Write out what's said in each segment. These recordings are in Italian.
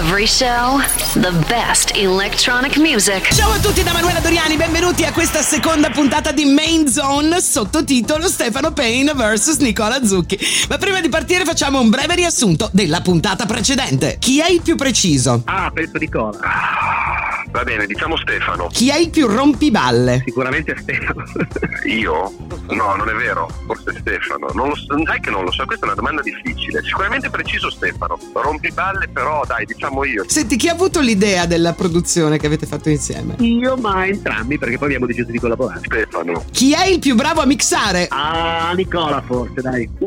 Every show, the best electronic music. Ciao a tutti da Manuela Doriani, benvenuti a questa seconda puntata di Main Zone, sottotitolo Stefano Payne vs Nicola Zucchi. Ma prima di partire facciamo un breve riassunto della puntata precedente. Chi è il più preciso? Ah, penso Nicola. Va bene, diciamo Stefano. Chi è il più rompiballe? Sicuramente Stefano. Io? No, non è vero. Forse Stefano. Non lo so, sai che non lo so, questa è una domanda difficile. Sicuramente preciso Stefano. Rompiballe, però dai, diciamo io. Senti, chi ha avuto l'idea della produzione che avete fatto insieme? Io, ma entrambi, perché poi abbiamo deciso di collaborare. Stefano. Chi è il più bravo a mixare? Ah, Nicola forse, dai.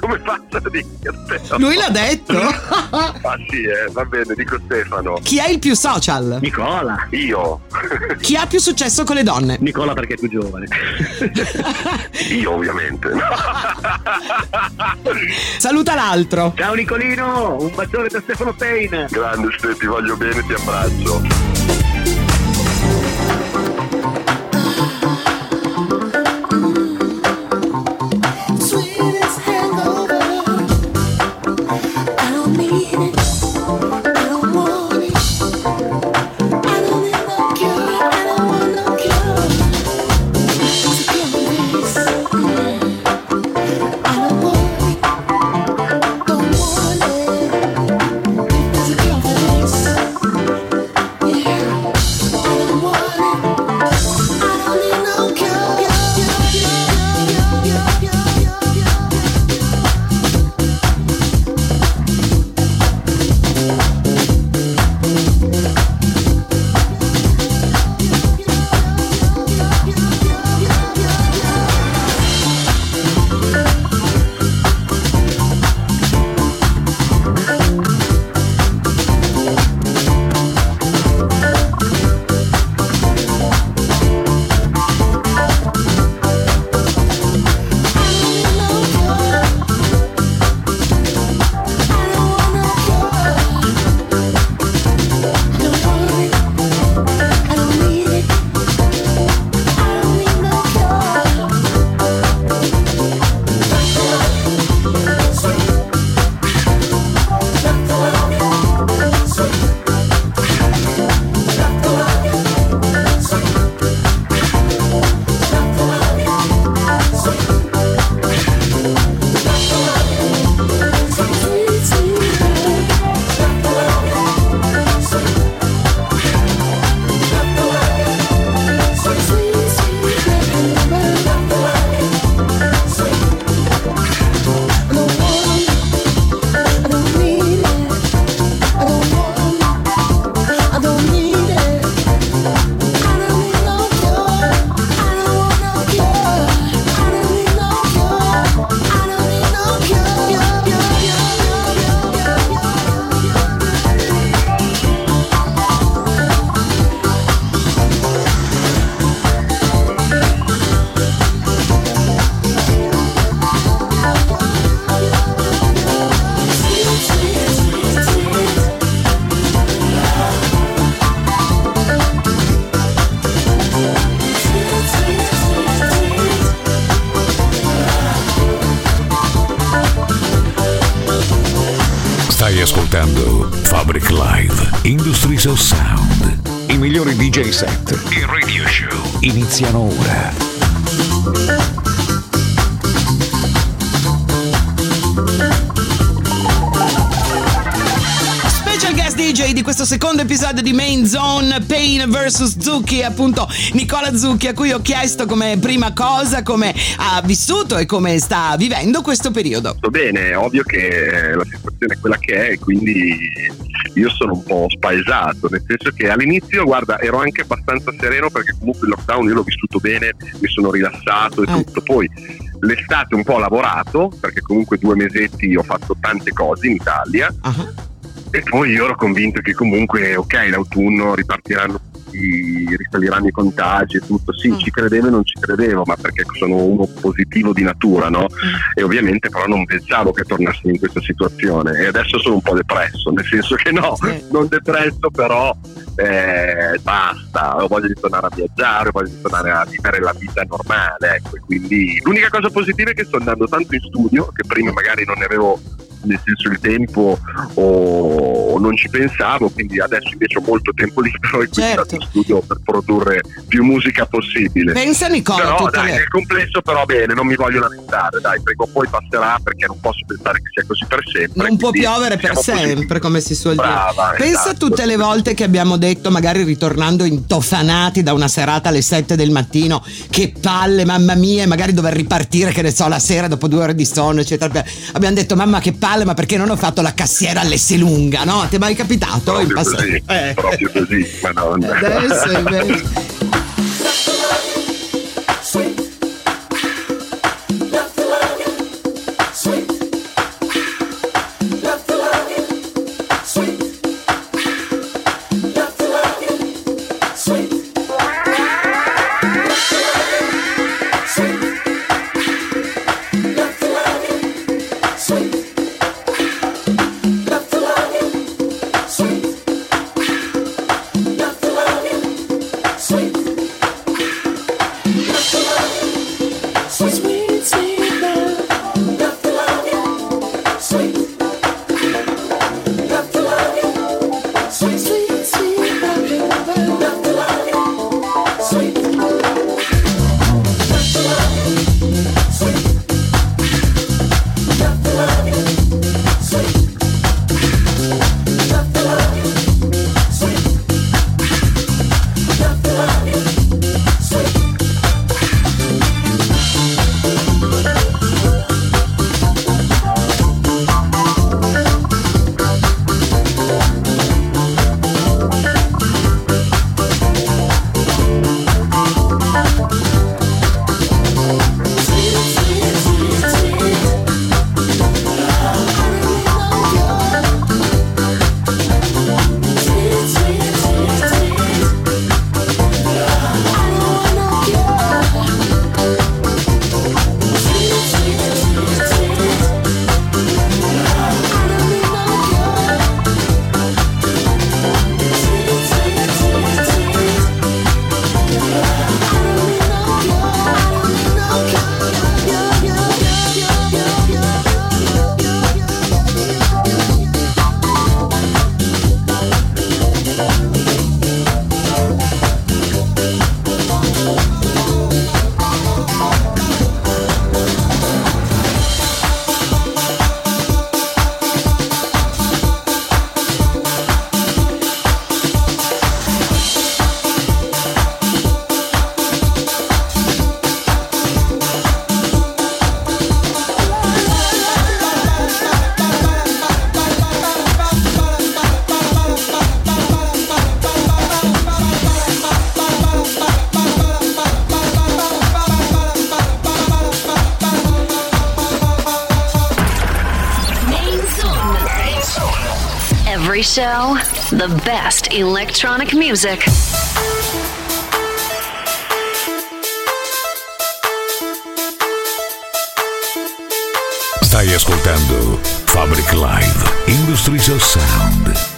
Come faccio a dire Stefano? Lui l'ha detto. Ah sì, eh, va bene, dico Stefano. Chi è il più social? Nicola. Io. Chi ha più successo con le donne? Nicola perché è più giovane. Io ovviamente. Saluta l'altro. Ciao Nicolino, un bacione da Stefano Payne. Grande Ste, ti voglio bene, ti abbraccio. DJ set e radio show iniziano ora. Special guest DJ di questo secondo episodio di Main Zone Pain vs Zucchi, appunto Nicola Zucchi, a cui ho chiesto come prima cosa come ha vissuto e come sta vivendo questo periodo. Sto bene, è ovvio che eh, la situazione è quella che è, quindi io sono un po' spaesato, nel senso che all'inizio, guarda, ero anche abbastanza sereno perché comunque il lockdown io l'ho vissuto bene, mi sono rilassato e Ah. tutto. Poi l'estate un po' ho lavorato, perché comunque due mesetti ho fatto tante cose in Italia Ah, e poi io ero convinto che comunque, ok, l'autunno ripartiranno tutti, risaliranno i contagi e tutto. Sì, Mm. ci credevo e non ci credevo, ma perché sono uno positivo di natura, no? E ovviamente però non pensavo che tornassi in questa situazione e adesso sono un po' depresso, nel senso che no, Sì. non depresso però eh, basta, ho voglia di tornare a viaggiare, ho voglia di tornare a vivere la vita normale, ecco, e quindi l'unica cosa positiva è che sto andando tanto in studio, che prima magari non ne avevo nel senso il tempo o, non ci pensavo, quindi adesso invece ho molto tempo libero e quindi Certo. in studio per produrre più musica possibile. Pensa Nicola, Però dai, le- nel complesso però bene, non mi voglio lamentare, dai, prima o poi passerà perché non posso pensare che sia così per sempre. non può piovere per sempre, positivi. come si suol dire. Brava, Pensa a esatto. tutte le volte che abbiamo detto, magari ritornando intofanati da una serata alle 7 del mattino, che palle, mamma mia, e magari dover ripartire, che ne so, la sera dopo due ore di sonno, eccetera. Abbiamo detto, mamma che palle, ma perché non ho fatto la cassiera all'Esselunga, no? Ti è mai capitato in Proprio passato? così, Eh. proprio così, madonna. Adesso invece. the best electronic music. Stai ascoltando Fabric Live Industries of Sound.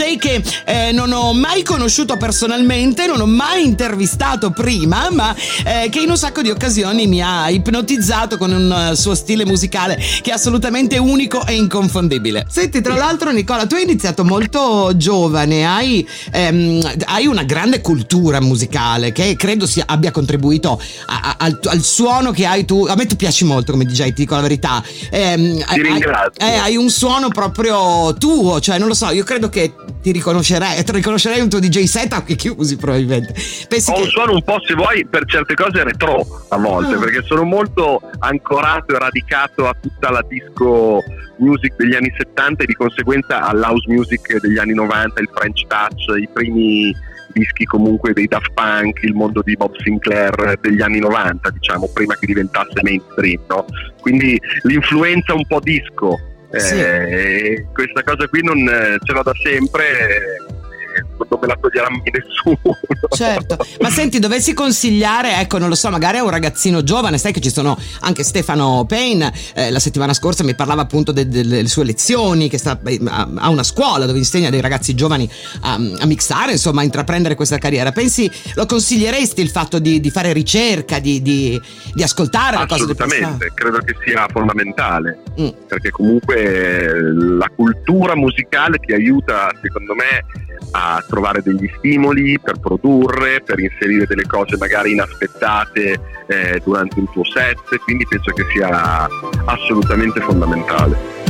DJ che eh, non ho mai conosciuto personalmente, non ho mai intervistato prima, ma eh, che in un sacco di occasioni mi ha ipnotizzato con un eh, suo stile musicale che è assolutamente unico e inconfondibile. Senti, tra l'altro, Nicola, tu hai iniziato molto giovane, hai, ehm, hai una grande cultura musicale che credo sia- abbia contribuito a- a- al, al suono che hai tu. A me tu piaci molto come DJ, ti dico la verità. Ehm, hai- ringrazio. eh, hai un suono proprio tuo, cioè non lo so, io credo che ti riconoscerei, ti riconoscerei un tuo DJ set a occhi chiusi probabilmente. Pensi Ho che... un suono un po', se vuoi, per certe cose retro a volte, Ah. perché sono molto ancorato e radicato a tutta la disco music degli anni 70 e di conseguenza all'house music degli anni 90, il French touch, i primi dischi comunque dei Daft Punk, il mondo di Bob Sinclair degli anni 90, diciamo, prima che diventasse mainstream, no? Quindi l'influenza un po' disco, Sì. eh, questa cosa qui non eh, ce l'ho da sempre, eh, non me la toglierà mai nessuno. Certo, ma senti, dovessi consigliare, ecco, non lo so, magari a un ragazzino giovane, sai che ci sono anche Stefano Payne, eh, la settimana scorsa mi parlava appunto de- delle sue lezioni, che sta, ha una scuola dove insegna dei ragazzi giovani a, a mixare, insomma, a intraprendere questa carriera. Pensi, lo consiglieresti il fatto di, di fare ricerca, di, di- di ascoltare cose del Assolutamente, credo che sia fondamentale, Mm. perché comunque eh, la cultura musicale ti aiuta, secondo me, a trovare degli stimoli per produrre, per inserire delle cose magari inaspettate eh, durante un tuo set, quindi penso che sia assolutamente fondamentale.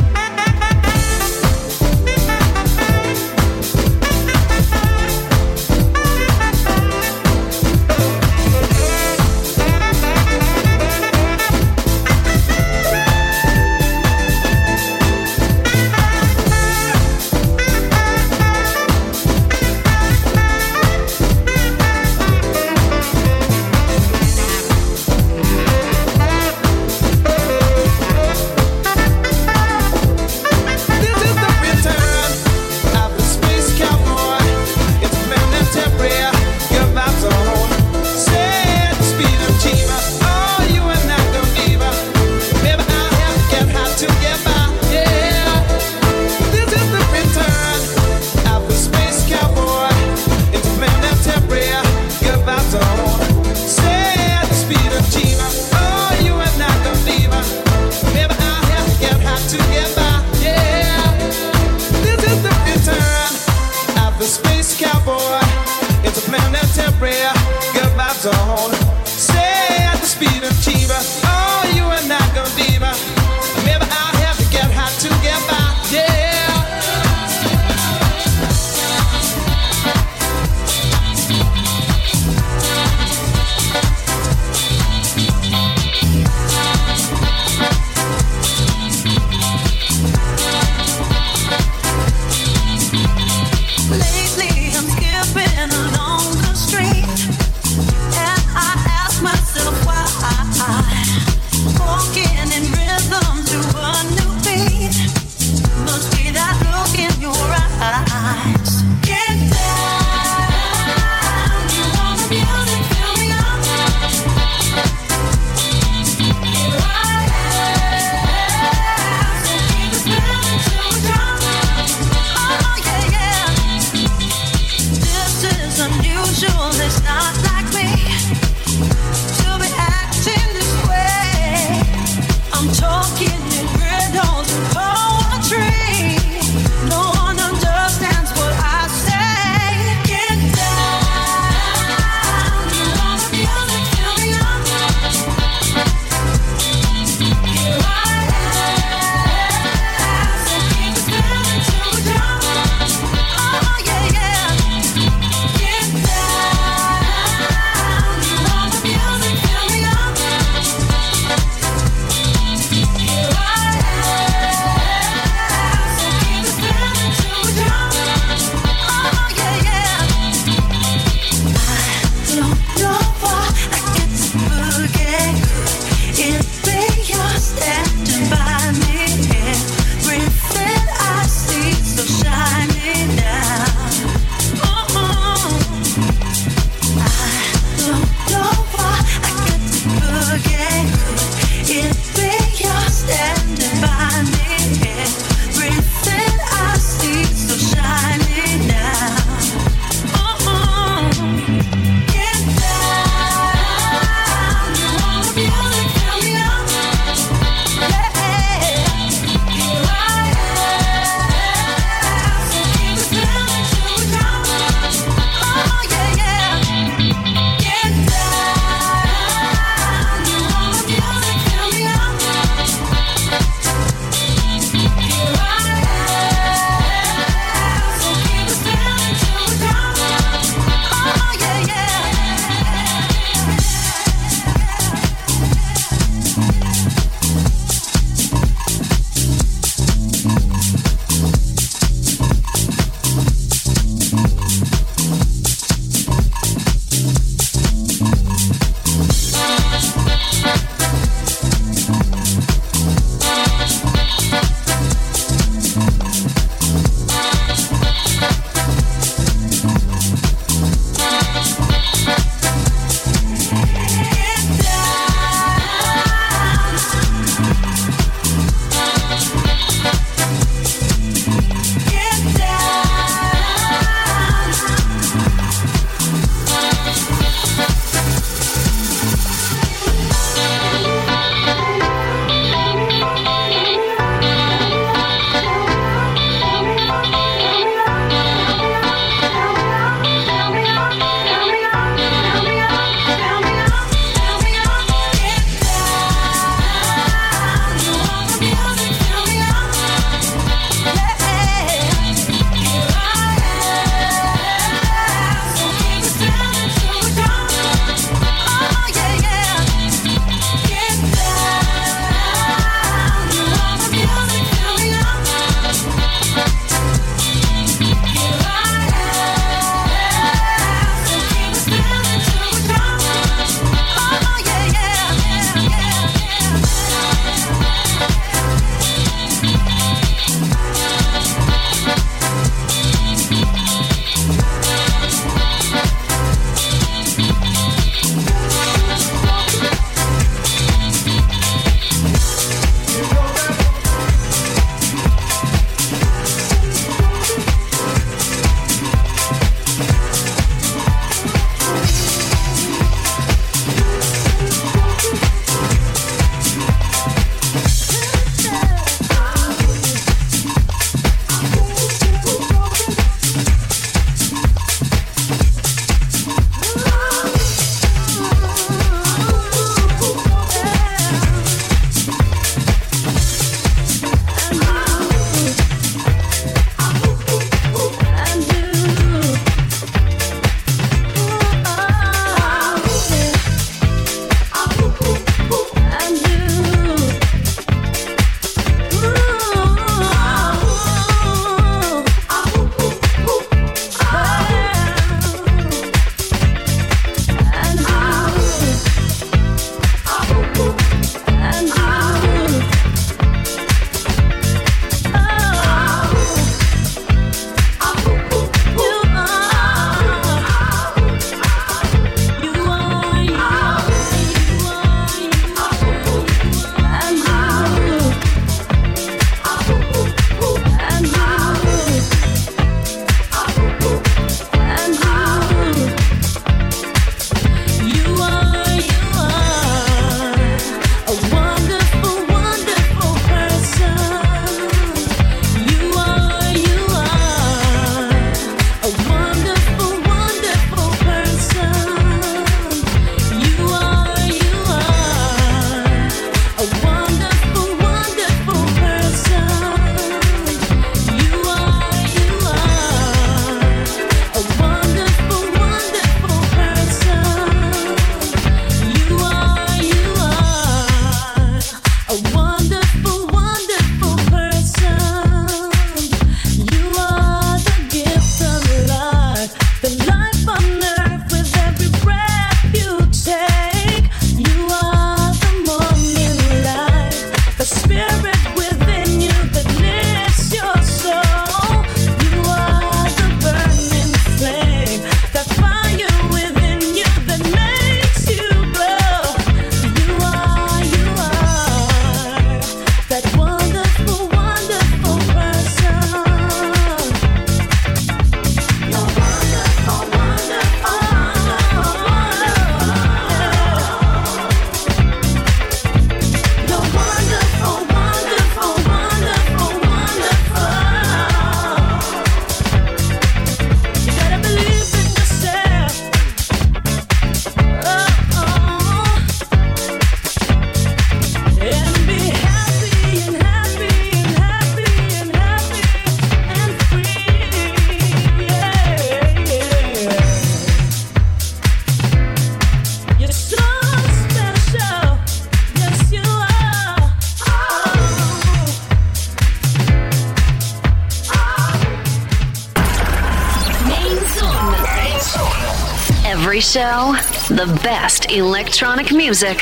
electronic music.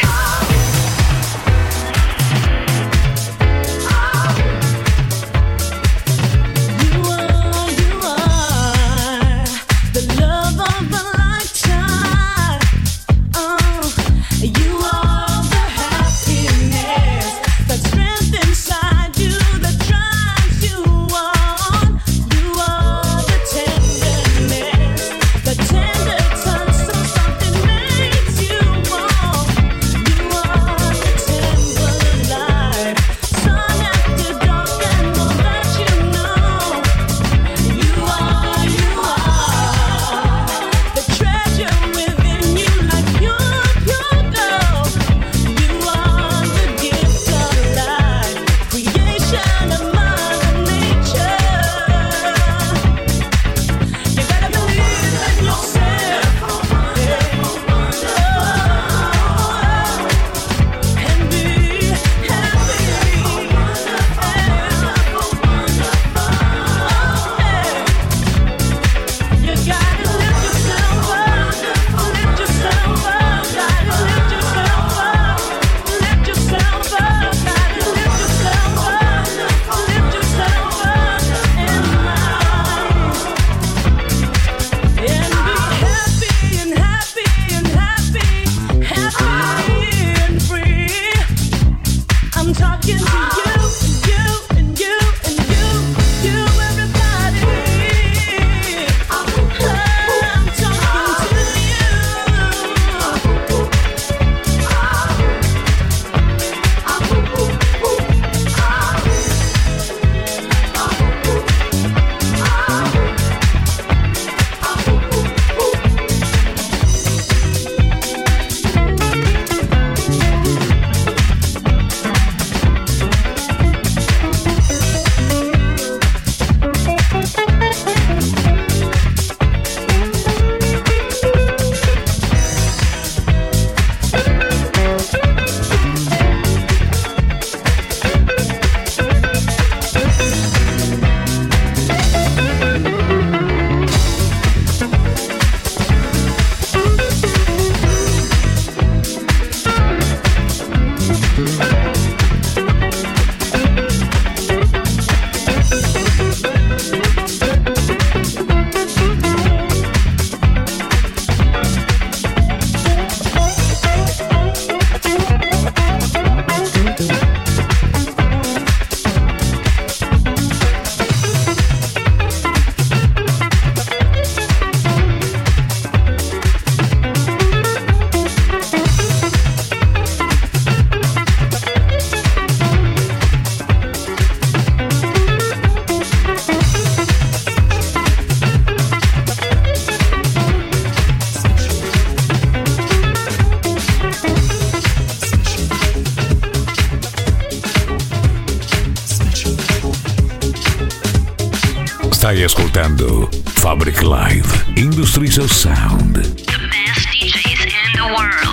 stai ascoltando Fabric Live, Industrial Sound. The best DJs in the world.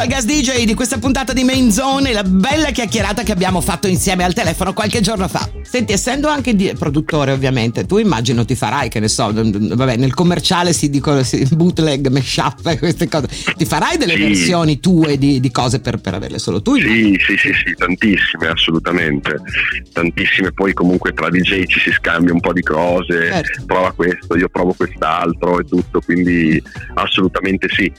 Special guest DJ di questa puntata di Main Zone e la bella chiacchierata che abbiamo fatto insieme al telefono qualche giorno fa. Senti, essendo anche di- produttore ovviamente, tu immagino ti farai, che ne so, vabbè, nel commerciale si dicono si- bootleg, mashup e queste cose. Ti farai delle Sì. versioni tue di, di cose per, per averle solo tu? Sì, sì, sì, sì, tantissime, assolutamente. Tantissime, poi comunque tra DJ ci si scambia un po' di cose, Certo. prova questo, io provo quest'altro e tutto, quindi assolutamente sì.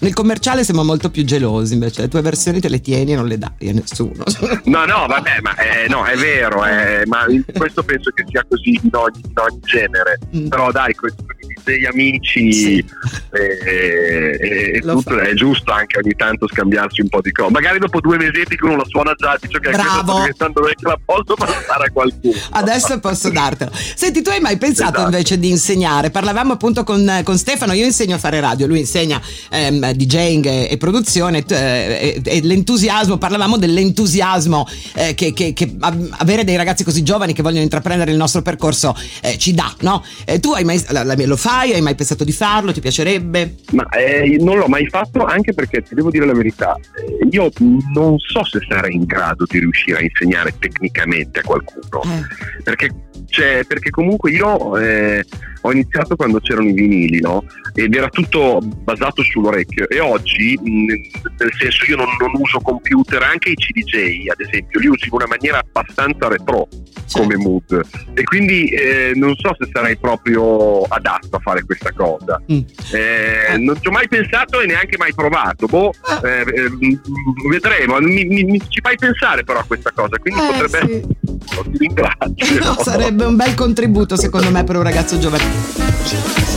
Nel commerciale siamo molto più gelosi, invece le tue versioni te le tieni e non le dai a nessuno. No, no, vabbè, ma eh, no, è vero, eh, ma questo penso che sia così in ogni, in ogni genere. Mm. Però dai, con con i DJ amici Sì. eh, e Lo tutto, è giusto anche ogni tanto scambiarsi un po' di cose. Magari dopo due mesetti che uno la suona già, dice che sta diventando vecchia, la posso passare a qualcuno. Adesso posso dartelo. Senti, tu hai mai pensato Esatto. invece di insegnare? Parlavamo appunto con, con Stefano, io insegno a fare radio, lui insegna ehm, DJing e, e produzione eh, e, e l'entusiasmo, parlavamo dell'entusiasmo eh, che, che- che avere dei ragazzi così giovani che vogliono intraprendere il nostro percorso eh, ci dà, no? Eh, tu hai mai, la- la- lo fai? Hai mai pensato di farlo? Ti piacerebbe? Ma eh, non l'ho mai fatto anche perché ti devo dire la verità, eh, io non so se sarei in grado di riuscire a insegnare tecnicamente a qualcuno. Eh, perché, cioè, perché comunque io eh, ho iniziato quando c'erano i vinili, no? Ed era tutto basato sull'orecchio. E oggi, mh, nel senso, io non, non uso computer, anche i CDJ, ad esempio, li uso in una maniera abbastanza retro Certo. come mood. E quindi eh, non so se sarei proprio adatto a fare questa cosa. Mm. Eh, non ci ho mai pensato e neanche mai provato. Boh, Ah. eh, eh, mh, vedremo. Mi, mi- mi- ci fai pensare però a questa cosa, quindi Eh, potrebbe sì. Ti ringrazio. No, sarebbe un bel contributo secondo me per un ragazzo giovane.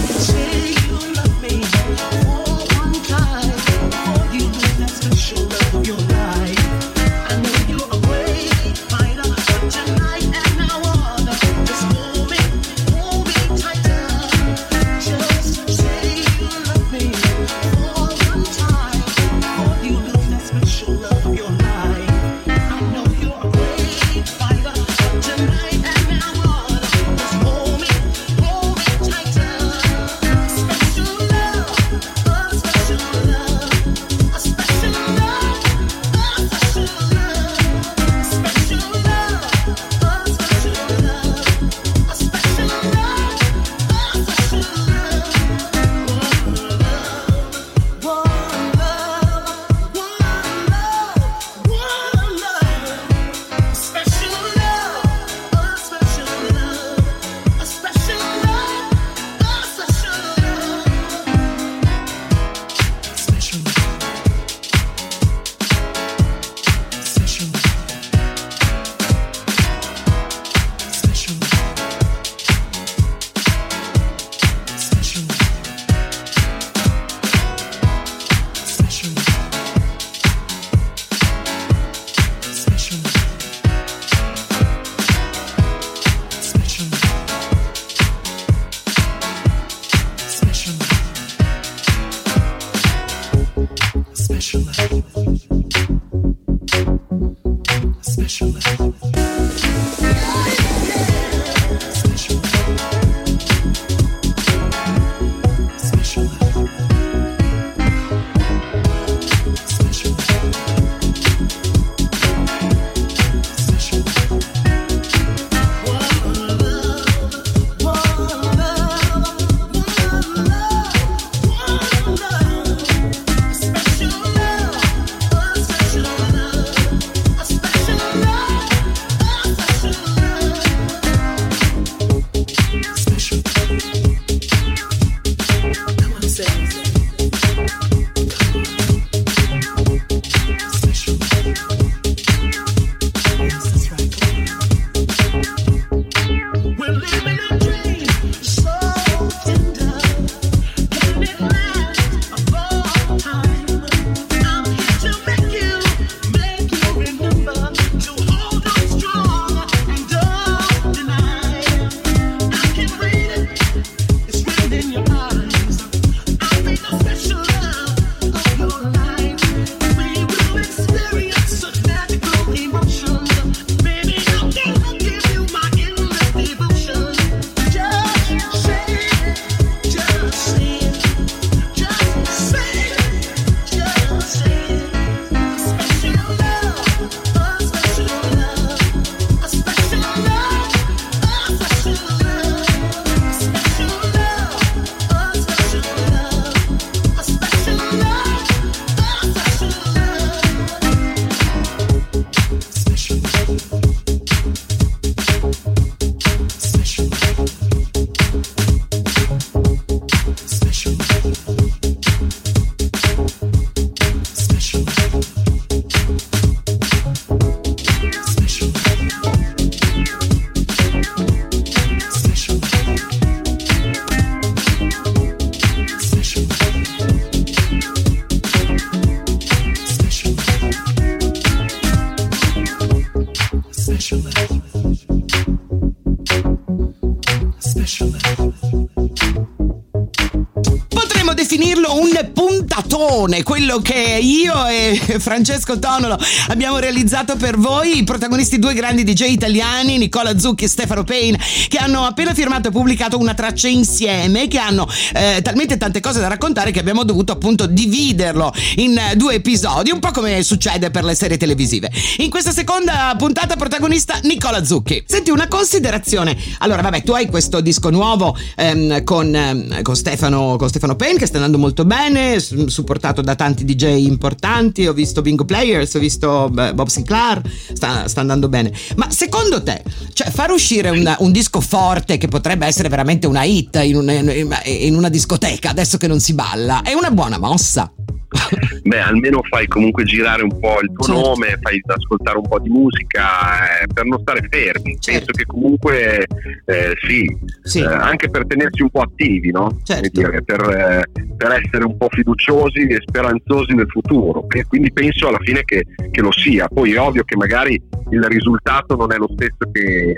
Puntatone, quello che io e Francesco Tonolo abbiamo realizzato per voi, i protagonisti due grandi DJ italiani, Nicola Zucchi e Stefano Payne, che hanno appena firmato e pubblicato una traccia insieme, che hanno eh, talmente tante cose da raccontare che abbiamo dovuto appunto dividerlo in eh, due episodi, un po' come succede per le serie televisive. In questa seconda puntata protagonista Nicola Zucchi. Senti una considerazione. Allora, vabbè, tu hai questo disco nuovo ehm, con, ehm, con Stefano, con Stefano Payne che sta andando molto bene, supportato da tanti DJ importanti. Ho visto Bingo Players, ho visto Bob Sinclair, sta, sta andando bene. Ma secondo te, cioè, far uscire un, un disco forte che potrebbe essere veramente una hit in, un- in- in una discoteca adesso che non si balla, è una buona mossa? Beh, almeno fai comunque girare un po' il tuo Certo. nome, fai ascoltare un po' di musica eh, per non stare fermi. Certo. Penso che comunque eh, sì, Sì. eh, anche per tenersi un po' attivi, no? Certo. Dire, per, eh, per essere un po' fiduciosi e speranzosi nel futuro. E quindi penso alla fine che, che lo sia. Poi è ovvio che magari il risultato non è lo stesso che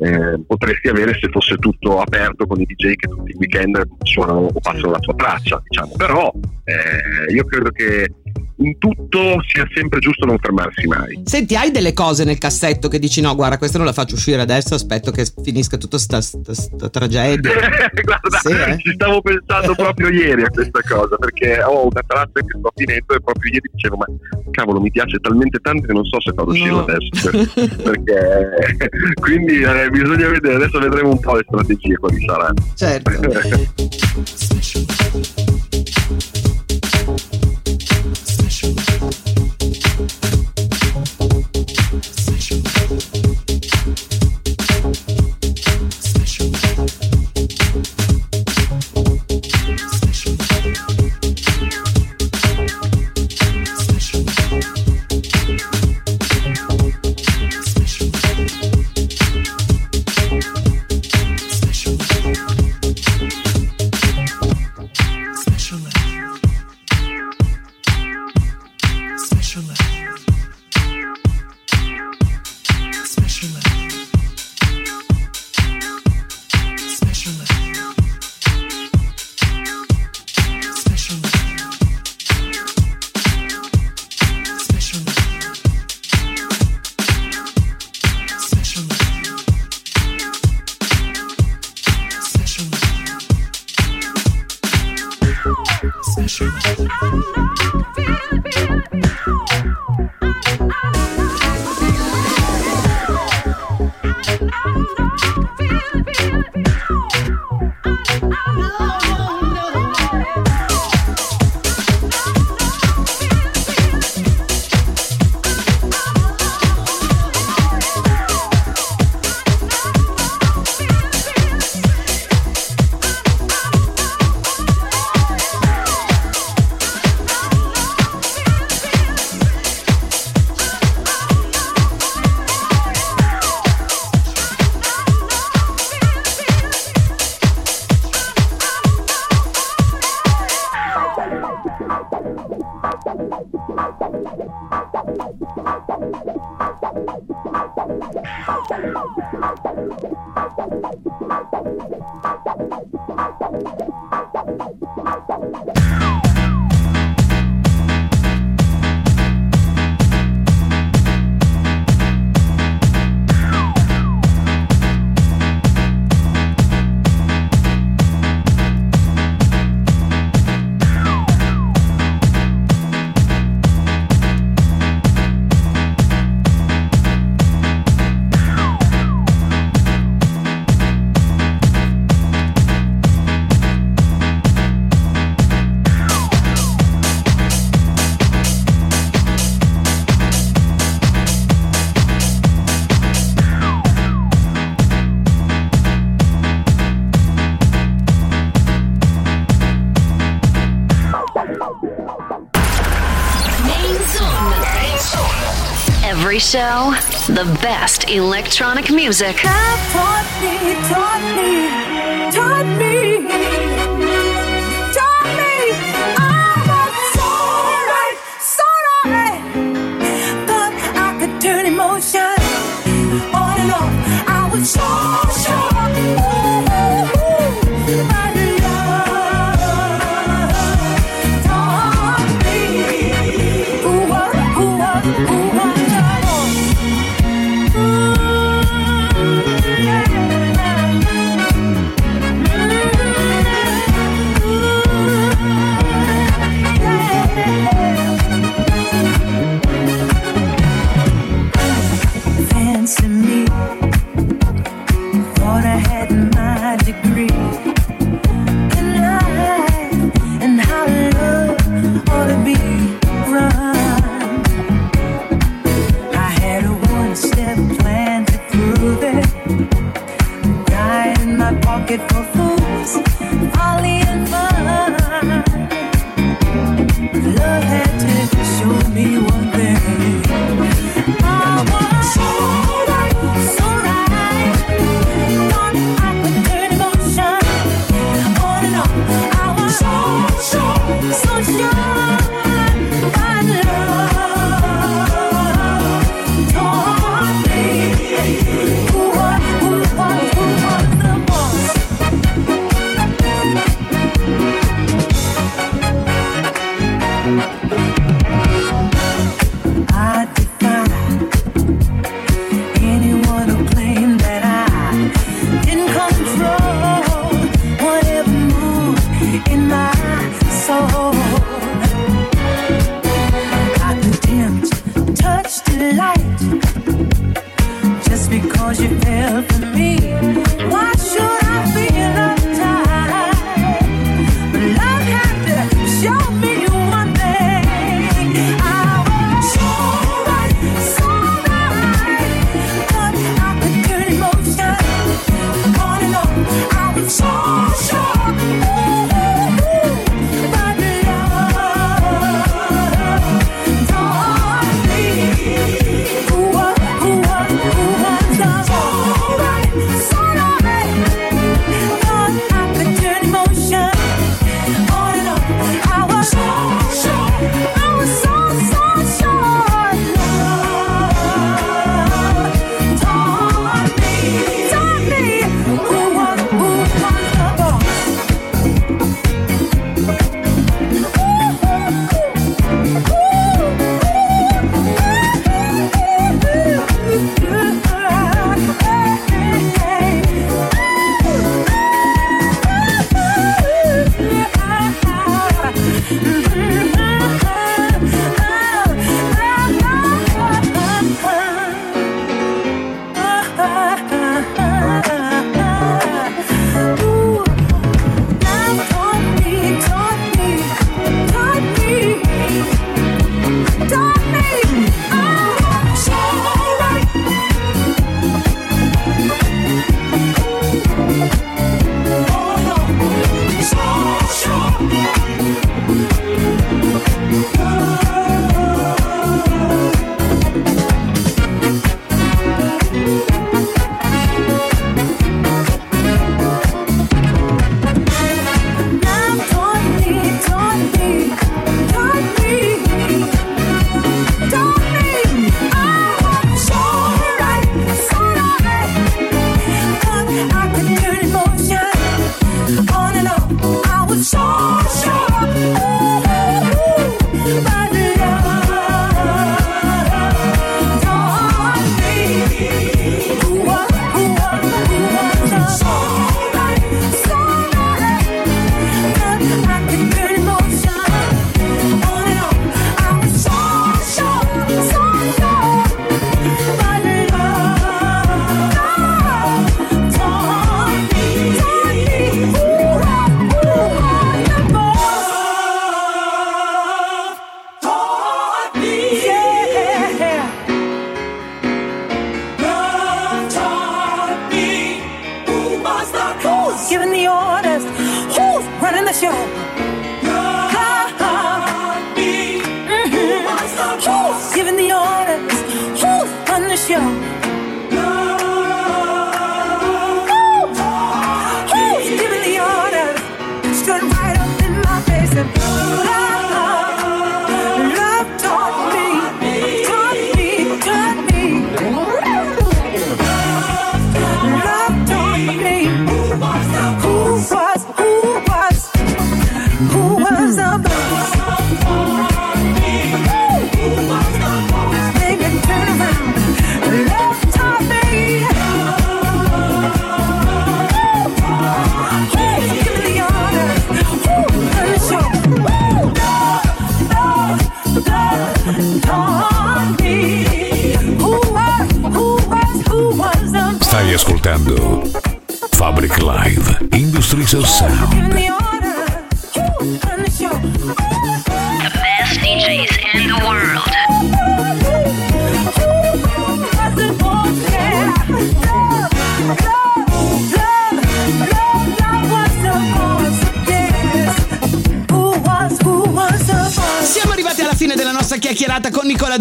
eh, potresti avere se fosse tutto aperto con i DJ che tutti i weekend suonano o passano la tua traccia, diciamo. Però eh, io credo che in tutto sia sempre giusto non fermarsi mai. Senti, hai delle cose nel cassetto che dici no, guarda, questa non la faccio uscire adesso, aspetto che finisca tutta sta, sta- sta tragedia. Guarda, Sì, eh. ci stavo pensando proprio ieri a questa cosa perché ho una traccia che sto finendo e proprio ieri dicevo ma cavolo mi piace talmente tanto che non so se farlo uscire No. adesso per- perché quindi eh, bisogna vedere adesso vedremo un po' le strategie quali saranno Certo. Show, the best electronic music.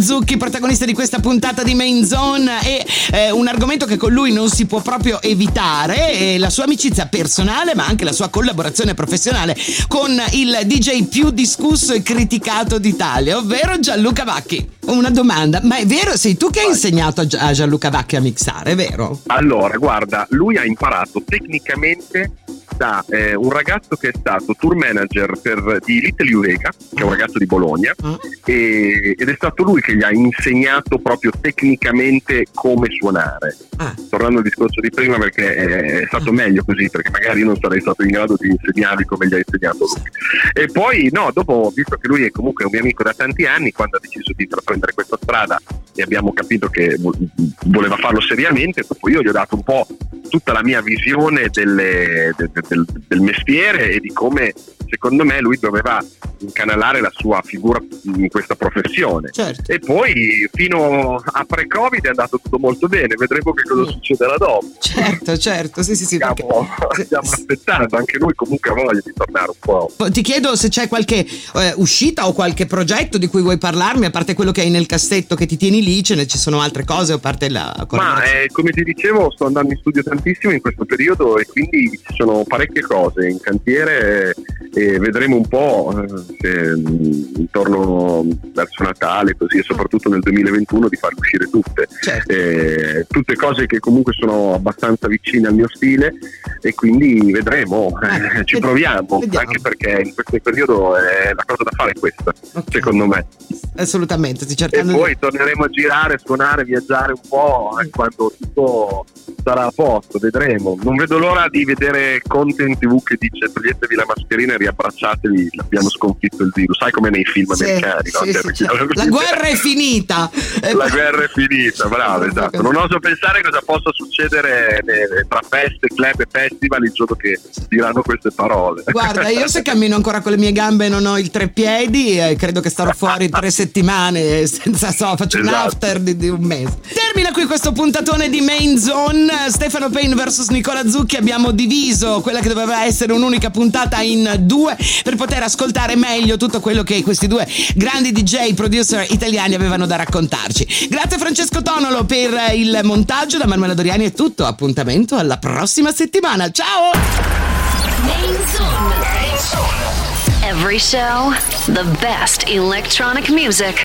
Zucchi, protagonista di questa puntata di Main Zone e eh, un argomento che con lui non si può proprio evitare, è la sua amicizia personale ma anche la sua collaborazione professionale con il DJ più discusso e criticato d'Italia, ovvero Gianluca Vacchi. Una domanda, ma è vero, sei tu che hai insegnato a Gianluca Vacchi a mixare, è vero? Allora, guarda, lui ha imparato tecnicamente da eh, un ragazzo che è stato tour manager per, di Little Eureka, che è un ragazzo di Bologna, Ah. e- ed è stato lui che gli ha insegnato proprio tecnicamente come suonare. Ah. Tornando al discorso di prima, perché è, è stato meglio così, perché magari io non sarei stato in grado di insegnarvi come gli ha insegnato lui. E poi, no, dopo, visto che lui è comunque un mio amico da tanti anni, quando ha deciso di intraprendere questa strada e abbiamo capito che vo- voleva farlo seriamente, dopo io gli ho dato un po' tutta la mia visione delle- de- de- del, del mestiere e di come secondo me lui doveva incanalare la sua figura in questa professione. Certo. E poi fino a pre-Covid è andato tutto molto bene, vedremo che cosa Mm. succederà dopo. Certo, certo, sì, sì, sì. perché- Stiamo, se- stiamo aspettando, anche lui comunque ha voglia di tornare un po'. Ti chiedo se c'è qualche eh, uscita o qualche progetto di cui vuoi parlarmi, a parte quello che hai nel cassetto che ti tieni lì, ce ne ci sono altre cose, a parte la Ma eh, come ti dicevo, sto andando in studio tantissimo in questo periodo e quindi ci sono parecchie cose in cantiere e, e vedremo un po' eh, se mh, intorno verso Natale così e soprattutto nel 2021 di farle uscire tutte. Certo. Eh, tutte cose che comunque sono abbastanza vicine al mio stile e quindi vedremo, Eh, eh, ci proviamo, vediamo. anche perché in questo periodo è la cosa da fare è questa, Ok. secondo me. Assolutamente, E cercando di- poi torneremo a girare, suonare, viaggiare un po' eh, quando tutto sarà a posto, vedremo. Non vedo l'ora di vedere Conte in tv che dice toglietevi la mascherina e riabbracciatevi, abbiamo sconfitto il virus. Sai come nei film Sì, americani, no? sì, Cioè, sì, certo. La guerra è finita. La guerra è finita, bravo, esatto. Non oso pensare cosa possa succedere tra feste, club e festival il giorno che diranno queste parole. Guarda, io se cammino ancora con le mie gambe e non ho il treppiedi, eh, credo che starò fuori tre settimane eh, senza so, faccio un Esatto. after di, di un mese. Termina qui questo puntatone di Main Zone. Stefano Payne vs Nicola Zucchi. Abbiamo diviso quella che doveva essere un'unica puntata in due per poter ascoltare meglio tutto quello che questi due grandi DJ producer italiani avevano da raccontarci. Grazie Francesco Tonolo per il montaggio. Da Manuela Doriani è tutto. Appuntamento alla prossima settimana. Ciao! Every show, the best electronic music.